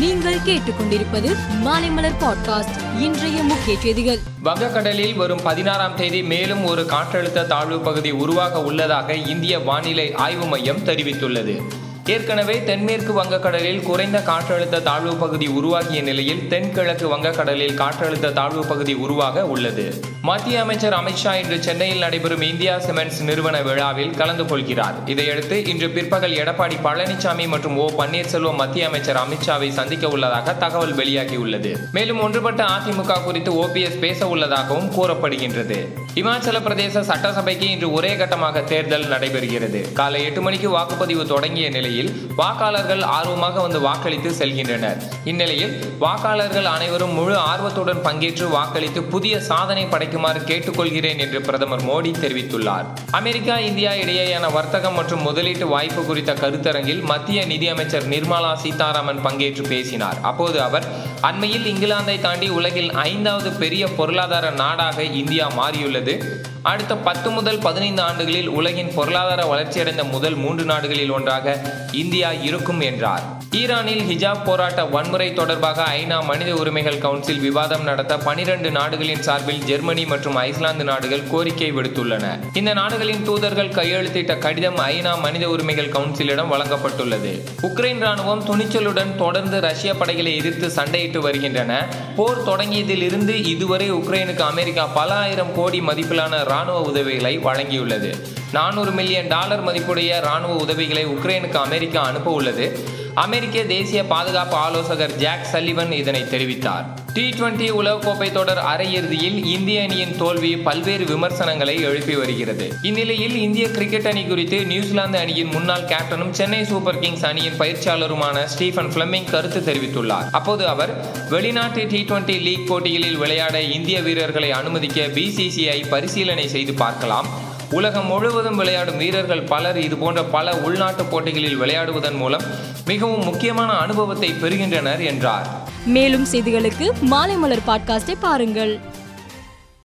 நீங்கள் கேட்டுக்கொண்டிருப்பது மாலைமலர் பாட்காஸ்ட் இன்றைய முக்கிய செய்திகள். வங்கக்கடலில் வரும் பதினாறாம் தேதி மேலும் ஒரு காற்றழுத்த தாழ்வு பகுதி உருவாக உள்ளதாக இந்திய வானிலை ஆய்வு மையம் தெரிவித்துள்ளது. ஏற்கனவே தென்மேற்கு வங்கக்கடலில் குறைந்த காற்றழுத்த தாழ்வு பகுதி உருவாகிய நிலையில் தென்கிழக்கு வங்கக்கடலில் காற்றழுத்த தாழ்வு பகுதி உருவாக உள்ளது. மத்திய அமைச்சர் அமித்ஷா இன்று சென்னையில் நடைபெறும் இந்தியா சிமெண்ட்ஸ் நிறுவன விழாவில் கலந்து கொள்கிறார். இதையடுத்து இன்று பிற்பகல் எடப்பாடி பழனிசாமி மற்றும் ஓ பன்னீர்செல்வம் மத்திய அமைச்சர் அமித்ஷாவை சந்திக்க உள்ளதாக தகவல் வெளியாகியுள்ளது. மேலும் ஒன்றுபட்ட அதிமுக குறித்து ஓபிஎஸ் பேச உள்ளதாகவும் கூறப்படுகின்றது. இமாச்சல பிரதேச சட்டசபைக்கு இன்று ஒரே கட்டமாக தேர்தல் நடைபெறுகிறது. காலை எட்டு மணிக்கு வாக்குப்பதிவு தொடங்கிய நிலையில் வாக்காளர்கள் ஆர்வமாக வந்து வாக்களித்து செல்கின்றனர். இந்நிலையில் வாக்காளர்கள் அனைவரும் முழு ஆர்வத்துடன் பங்கேற்று வாக்களித்து புதிய சாதனை படைக்குமாறு கேட்டுக்கொள்கிறேன் என்று பிரதமர் மோடி தெரிவித்துள்ளார். அமெரிக்கா இந்தியா இடையேயான வர்த்தகம் மற்றும் முதலீட்டு வாய்ப்பு குறித்த கருத்தரங்கில் மத்திய நிதியமைச்சர் நிர்மலா சீதாராமன் பங்கேற்று பேசினார். அப்போது அவர் அண்மையில் இங்கிலாந்தை தாண்டி உலகில் ஐந்தாவது பெரிய பொருளாதார நாடாக இந்தியா மாறியுள்ளது. அடுத்த பத்து முதல் பதினைந்து ஆண்டுகளில் உலகின் பொருளாதார வளர்ச்சியடைந்த முதல் மூன்று நாடுகளில் ஒன்றாக இந்தியா இருக்கும் என்றார். ஈரானில் ஹிஜாப் போராட்ட வன்முறை தொடர்பாக ஐநா மனித உரிமைகள் கவுன்சில் விவாதம் நடத்த பனிரண்டு நாடுகளின் சார்பில் ஜெர்மனி மற்றும் ஐஸ்லாந்து நாடுகள் கோரிக்கை விடுத்துள்ளன. இந்த நாடுகளின் தூதர்கள் கையெழுத்திட்ட கடிதம் ஐநா மனித உரிமைகள் கவுன்சிலிடம் வழங்கப்பட்டுள்ளது. உக்ரைன் ராணுவம் துணிச்சலுடன் தொடர்ந்து ரஷ்ய படைகளை எதிர்த்து சண்டையிட்டு வருகின்றன. போர் தொடங்கியதிலிருந்து இதுவரை உக்ரைனுக்கு அமெரிக்கா பல ஆயிரம் கோடி மதிப்பிலான ராணுவ உதவிகளை வழங்கியுள்ளது. நானூறு மில்லியன் டாலர் மதிப்புடைய ராணுவ உதவிகளை உக்ரைனுக்கு அமெரிக்கா அனுப்ப உள்ளது. அமெரிக்க தேசிய பாதுகாப்பு ஆலோசகர் ஜாக் சல்லிவன் இதனை தெரிவித்தார். டி டுவெண்டி உலகக்கோப்பை தொடர் அரையிறுதியில் இந்திய அணியின் தோல்வி பல்வேறு விமர்சனங்களை எழுப்பி வருகிறது. இந்நிலையில் இந்திய கிரிக்கெட் அணி குறித்து நியூசிலாந்து அணியின் முன்னாள் கேப்டனும் சென்னை சூப்பர் கிங்ஸ் அணியின் பயிற்சியாளருமான ஸ்டீஃபன் பிளமிங் கருத்து தெரிவித்துள்ளார். அப்போது அவர் வெளிநாட்டு டி டுவெண்டி லீக் போட்டிகளில் விளையாட இந்திய வீரர்களை அனுமதிக்க பிசிசிஐ பரிசீலனை செய்து பார்க்கலாம். உலகம் முழுவதும் விளையாடும் வீரர்கள் பலர் இது போன்ற பல உள்நாட்டு போட்டிகளில் விளையாடுவதன் மூலம் மிகவும் முக்கியமான அனுபவத்தை பெறுகின்றனர் என்றார். மேலும் செய்திகளுக்கு மாலைமலர் பாட்காஸ்டை பாருங்கள்.